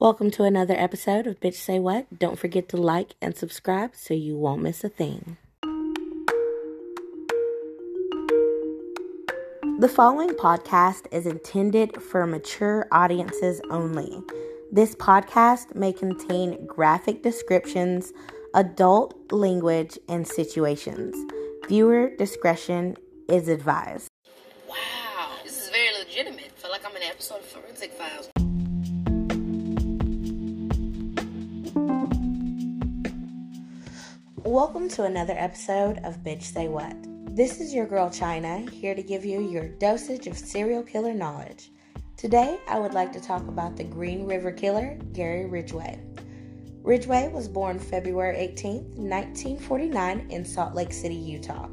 Welcome to another episode of Bitch Say What. Don't forget to like and subscribe so you won't miss a thing. The following podcast is intended for mature audiences only. This podcast may contain graphic descriptions, adult language, and situations. Viewer discretion is advised. Wow, this is very legitimate. feel like I'm in an episode of Forensic Files. Welcome to another episode of Bitch Say What. This is your girl China, here to give you your dosage of serial killer knowledge. Today, I would like to talk about the Green River Killer, Gary Ridgway. Ridgway was born February 18, 1949, in Salt Lake City, Utah.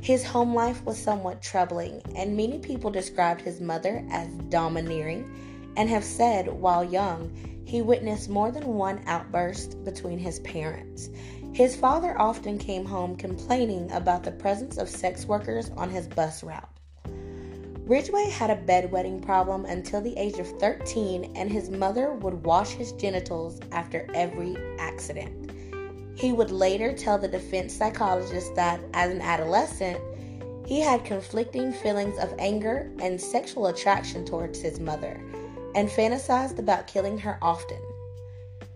His home life was somewhat troubling, and many people described his mother as domineering and have said while young he witnessed more than one outburst between his parents. His father often came home complaining about the presence of sex workers on his bus route. Ridgway had a bedwetting problem until the age of 13, and his mother would wash his genitals after every accident. He would later tell the defense psychologist that, as an adolescent, he had conflicting feelings of anger and sexual attraction towards his mother, and fantasized about killing her often.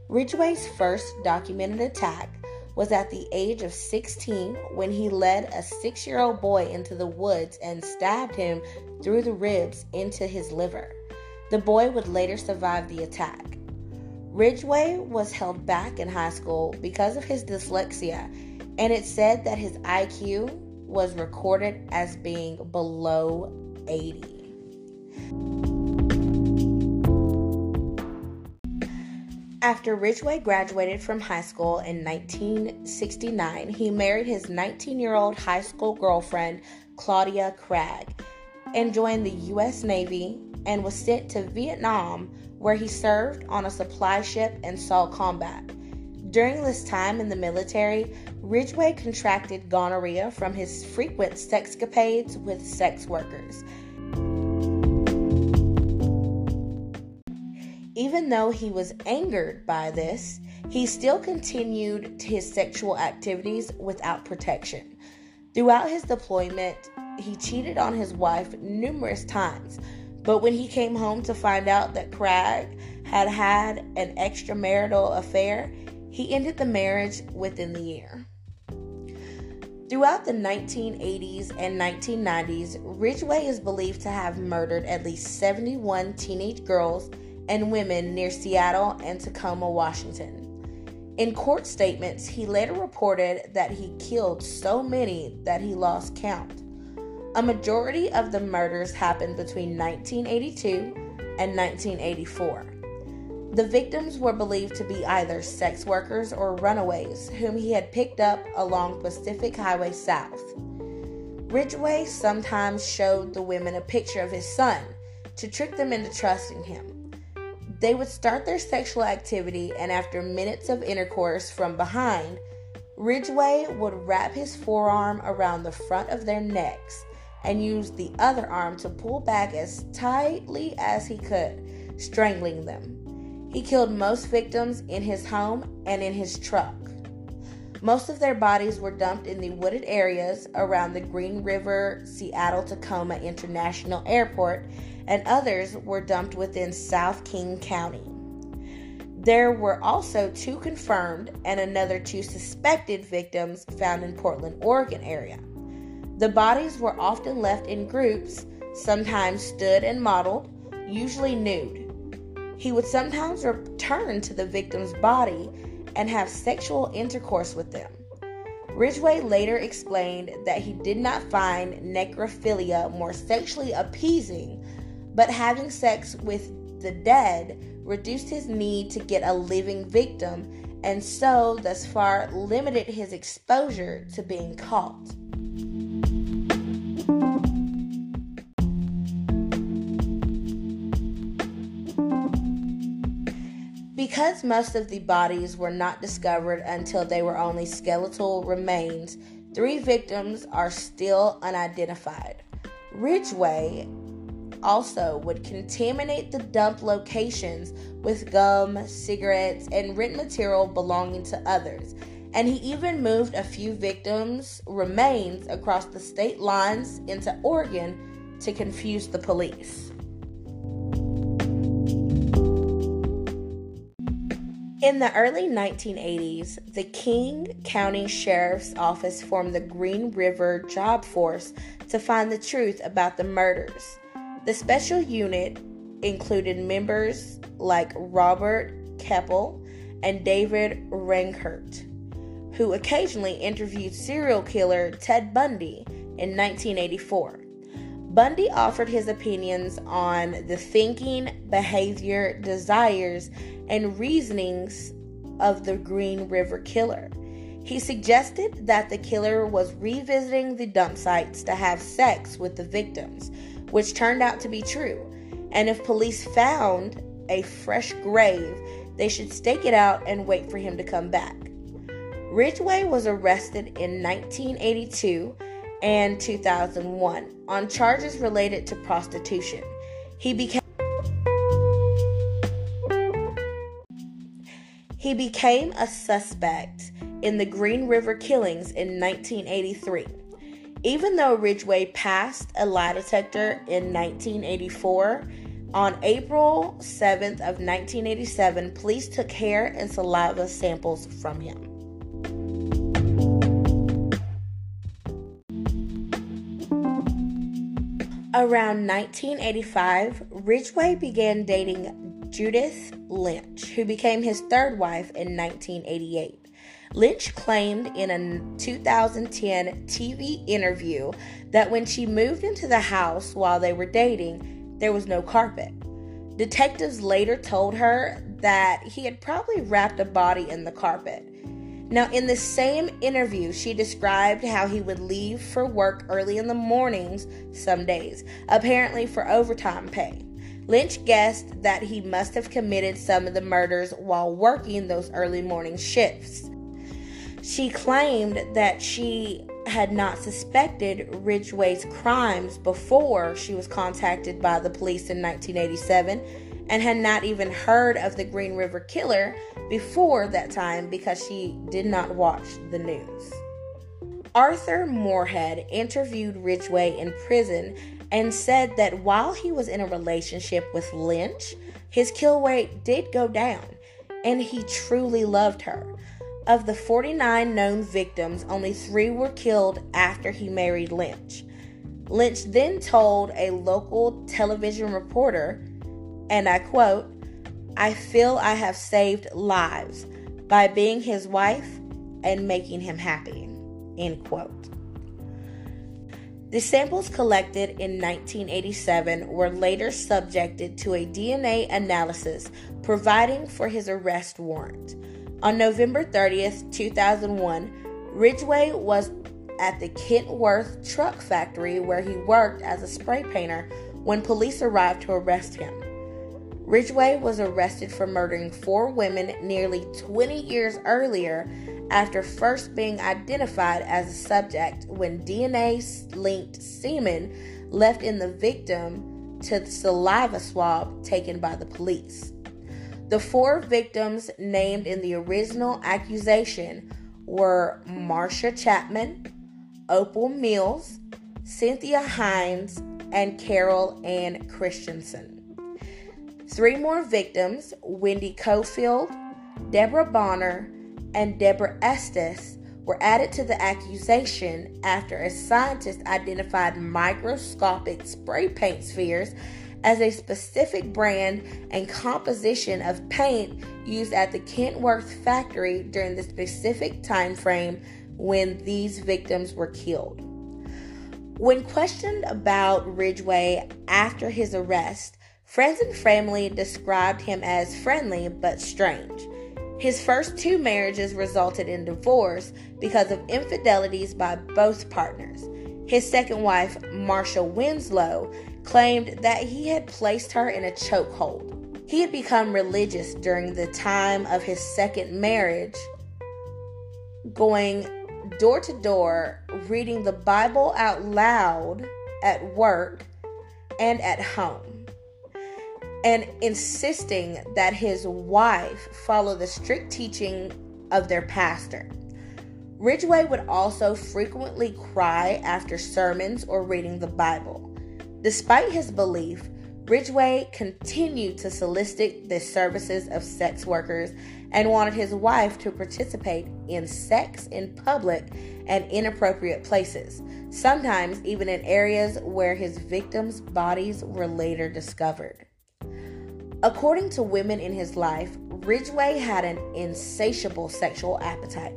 Ridgway's first documented attack was at the age of 16 when he led a six year old boy into the woods and stabbed him through the ribs into his liver. The boy would later survive the attack. Ridgway was held back in high school because of his dyslexia, and it said that his IQ was recorded as being below 80. After Ridgway graduated from high school in 1969, he married his 19 year old high school girlfriend, Claudia Kraig, and joined the U.S. Navy and was sent to Vietnam, where he served on a supply ship and saw combat. During this time in the military, Ridgway contracted gonorrhea from his frequent sexcapades with sex workers. Though he was angered by this, he still continued his sexual activities without protection. Throughout his deployment, he cheated on his wife numerous times, but when he came home to find out that Kraig had had an extramarital affair, he ended the marriage within the year. Throughout the 1980s and 1990s, Ridgway is believed to have murdered at least 71 teenage girls and women near Seattle and Tacoma, Washington. In court statements, he later reported that he killed so many that he lost count. A majority of the murders happened between 1982 and 1984. The victims were believed to be either sex workers or runaways whom he had picked up along Pacific Highway South. Ridgway sometimes showed the women a picture of his son to trick them into trusting him. They would start their sexual activity, and after minutes of intercourse from behind, Ridgway would wrap his forearm around the front of their necks and use the other arm to pull back as tightly as he could, strangling them. He killed most victims in his home and in his truck. Most of their bodies were dumped in the wooded areas around the Green River Seattle Tacoma International Airport and others were dumped within South King County. There were also two confirmed and another two suspected victims found in Portland, Oregon area. The bodies were often left in groups, sometimes stood and modeled, usually nude. He would sometimes return to the victim's body and have sexual intercourse with them. Ridgway later explained that he did not find necrophilia more sexually appeasing but having sex with the dead reduced his need to get a living victim and so thus far limited his exposure to being caught. Because most of the bodies were not discovered until they were only skeletal remains, three victims are still unidentified. Ridgway also would contaminate the dump locations with gum, cigarettes, and written material belonging to others. And he even moved a few victims' remains across the state lines into Oregon to confuse the police. In the early 1980s, the King County Sheriff's Office formed the Green River Job Force to find the truth about the murders. The special unit included members like Robert Keppel and David Reichert, who occasionally interviewed serial killer Ted Bundy in 1984. Bundy offered his opinions on the thinking, behavior, desires, and reasonings of the Green River Killer. He suggested that the killer was revisiting the dump sites to have sex with the victims, which turned out to be true. And if police found a fresh grave, they should stake it out and wait for him to come back. Ridgway was arrested in 1982 and 2001 on charges related to prostitution. He became He became a suspect in the Green River killings in 1983. Even though Ridgway passed a lie detector in 1984, on April 7th of 1987, police took hair and saliva samples from him. Around 1985, Ridgway began dating Judith Lynch, who became his third wife in 1988. Lynch claimed in a 2010 TV interview that when she moved into the house while they were dating, there was no carpet. Detectives later told her that he had probably wrapped a body in the carpet. Now, in the same interview, she described how he would leave for work early in the mornings some days, apparently for overtime pay. Lynch guessed that he must have committed some of the murders while working those early morning shifts. She claimed that she had not suspected Ridgway's crimes before she was contacted by the police in 1987 and had not even heard of the Green River Killer before that time because she did not watch the news. Arthur Moorhead interviewed Ridgway in prison and said that while he was in a relationship with Lynch, his kill rate did go down and he truly loved her. Of the 49 known victims, only three were killed after he married Lynch. Lynch then told a local television reporter, and I quote, I feel I have saved lives by being his wife and making him happy. End quote. The samples collected in 1987 were later subjected to a DNA analysis, providing for his arrest warrant. On November 30th, 2001, Ridgway was at the Kenworth truck factory where he worked as a spray painter when police arrived to arrest him. Ridgway was arrested for murdering four women nearly 20 years earlier after first being identified as a subject when DNA linked semen left in the victim to the saliva swab taken by the police. The four victims named in the original accusation were Marcia Chapman, Opal Mills, Cynthia Hinds, and Carol Ann Christensen. Three more victims, Wendy Coffield, Deborah Bonner, and Deborah Estes, were added to the accusation after a scientist identified microscopic spray paint spheres as a specific brand and composition of paint used at the Kenworth factory during the specific time frame when these victims were killed. When questioned about Ridgway after his arrest, Friends and family described him as friendly but strange. His first two marriages resulted in divorce because of infidelities by both partners. His second wife, Marcia Winslow, claimed that he had placed her in a chokehold. He had become religious during the time of his second marriage, going door to door, reading the Bible out loud at work and at home, and insisting that his wife follow the strict teaching of their pastor. Ridgway would also frequently cry after sermons or reading the Bible. Despite his belief, Ridgway continued to solicit the services of sex workers and wanted his wife to participate in sex in public and inappropriate places, sometimes even in areas where his victims' bodies were later discovered. According to women in his life, Ridgway had an insatiable sexual appetite.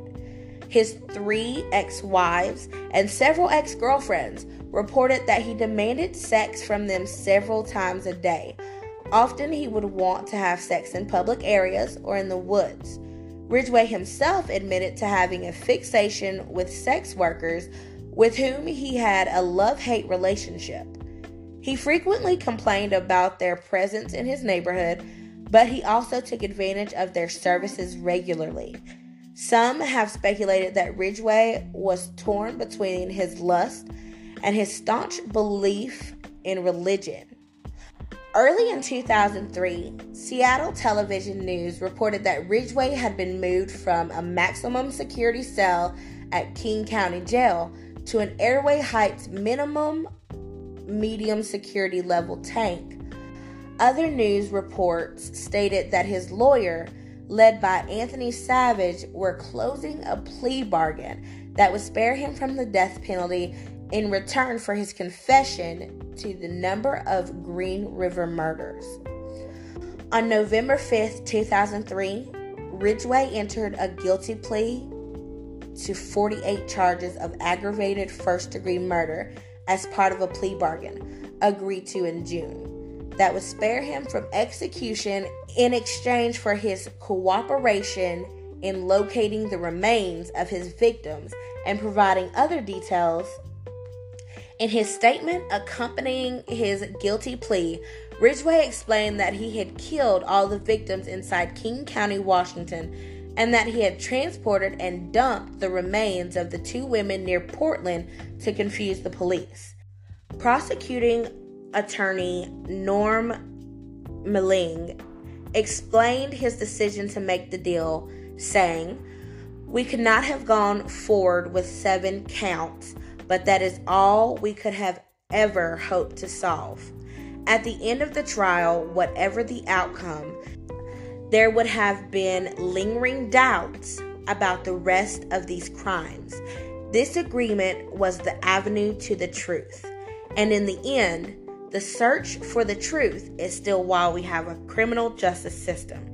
His three ex wives and several ex girlfriends reported that he demanded sex from them several times a day. Often he would want to have sex in public areas or in the woods. Ridgway himself admitted to having a fixation with sex workers with whom he had a love hate relationship. He frequently complained about their presence in his neighborhood, but he also took advantage of their services regularly. Some have speculated that Ridgway was torn between his lust and his staunch belief in religion. Early in 2003, Seattle Television News reported that Ridgway had been moved from a maximum security cell at King County Jail to an Airway Heights minimum medium security level tank. Other news reports stated that his lawyer led by Anthony Savage, were closing a plea bargain that would spare him from the death penalty in return for his confession to the number of Green River murders. On November 5th, 2003, Ridgway entered a guilty plea to 48 charges of aggravated first degree murder as part of a plea bargain agreed to in June that would spare him from execution in exchange for his cooperation in locating the remains of his victims and providing other details. In his statement accompanying his guilty plea, Ridgway explained that he had killed all the victims inside King County, Washington, and that he had transported and dumped the remains of the two women near Portland to confuse the police. Prosecuting attorney Norm Maleng explained his decision to make the deal, saying, We could not have gone forward with seven counts, but that is all we could have ever hoped to solve. At the end of the trial, whatever the outcome, there would have been lingering doubts about the rest of these crimes. This agreement was the avenue to the truth. And in the end, the search for the truth is still why we have a criminal justice system.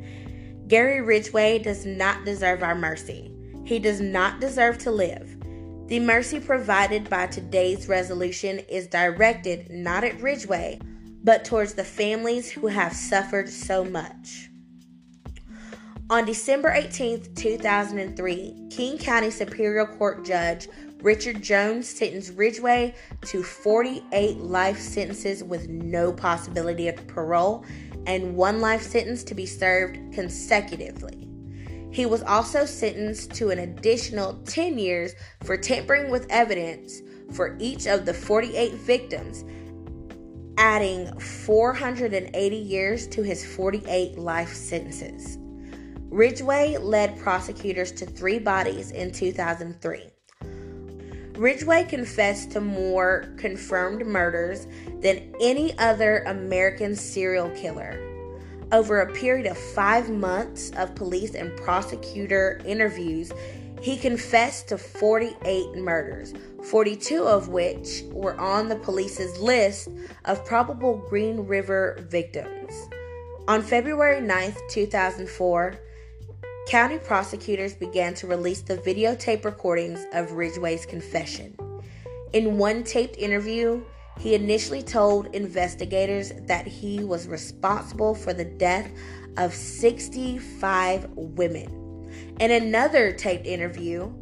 Gary Ridgway does not deserve our mercy. He does not deserve to live. The mercy provided by today's resolution is directed not at Ridgway, but towards the families who have suffered so much. On December 18, 2003, King County Superior Court Judge Richard Jones sentenced Ridgway to 48 life sentences with no possibility of parole and one life sentence to be served consecutively. He was also sentenced to an additional 10 years for tampering with evidence for each of the 48 victims, adding 480 years to his 48 life sentences. Ridgway led prosecutors to three bodies in 2003. Ridgway confessed to more confirmed murders than any other American serial killer. Over a period of five months of police and prosecutor interviews, he confessed to 48 murders, 42 of which were on the police's list of probable Green River victims. On February 9, 2004, county prosecutors began to release the videotape recordings of Ridgway's confession. In one taped interview, he initially told investigators that he was responsible for the death of 65 women. In another taped interview,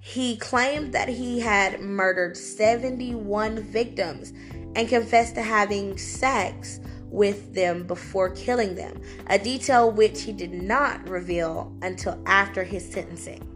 he claimed that he had murdered 71 victims and confessed to having sex with them before killing them, a detail which he did not reveal until after his sentencing.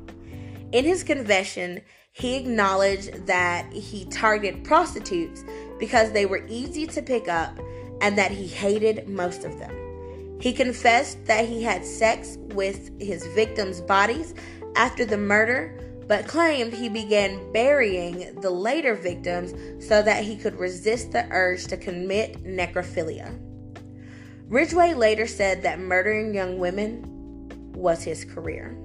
In his confession, he acknowledged that he targeted prostitutes because they were easy to pick up and that he hated most of them. He confessed that he had sex with his victims' bodies after the murder, but claimed he began burying the later victims so that he could resist the urge to commit necrophilia. Ridgway later said that murdering young women was his career.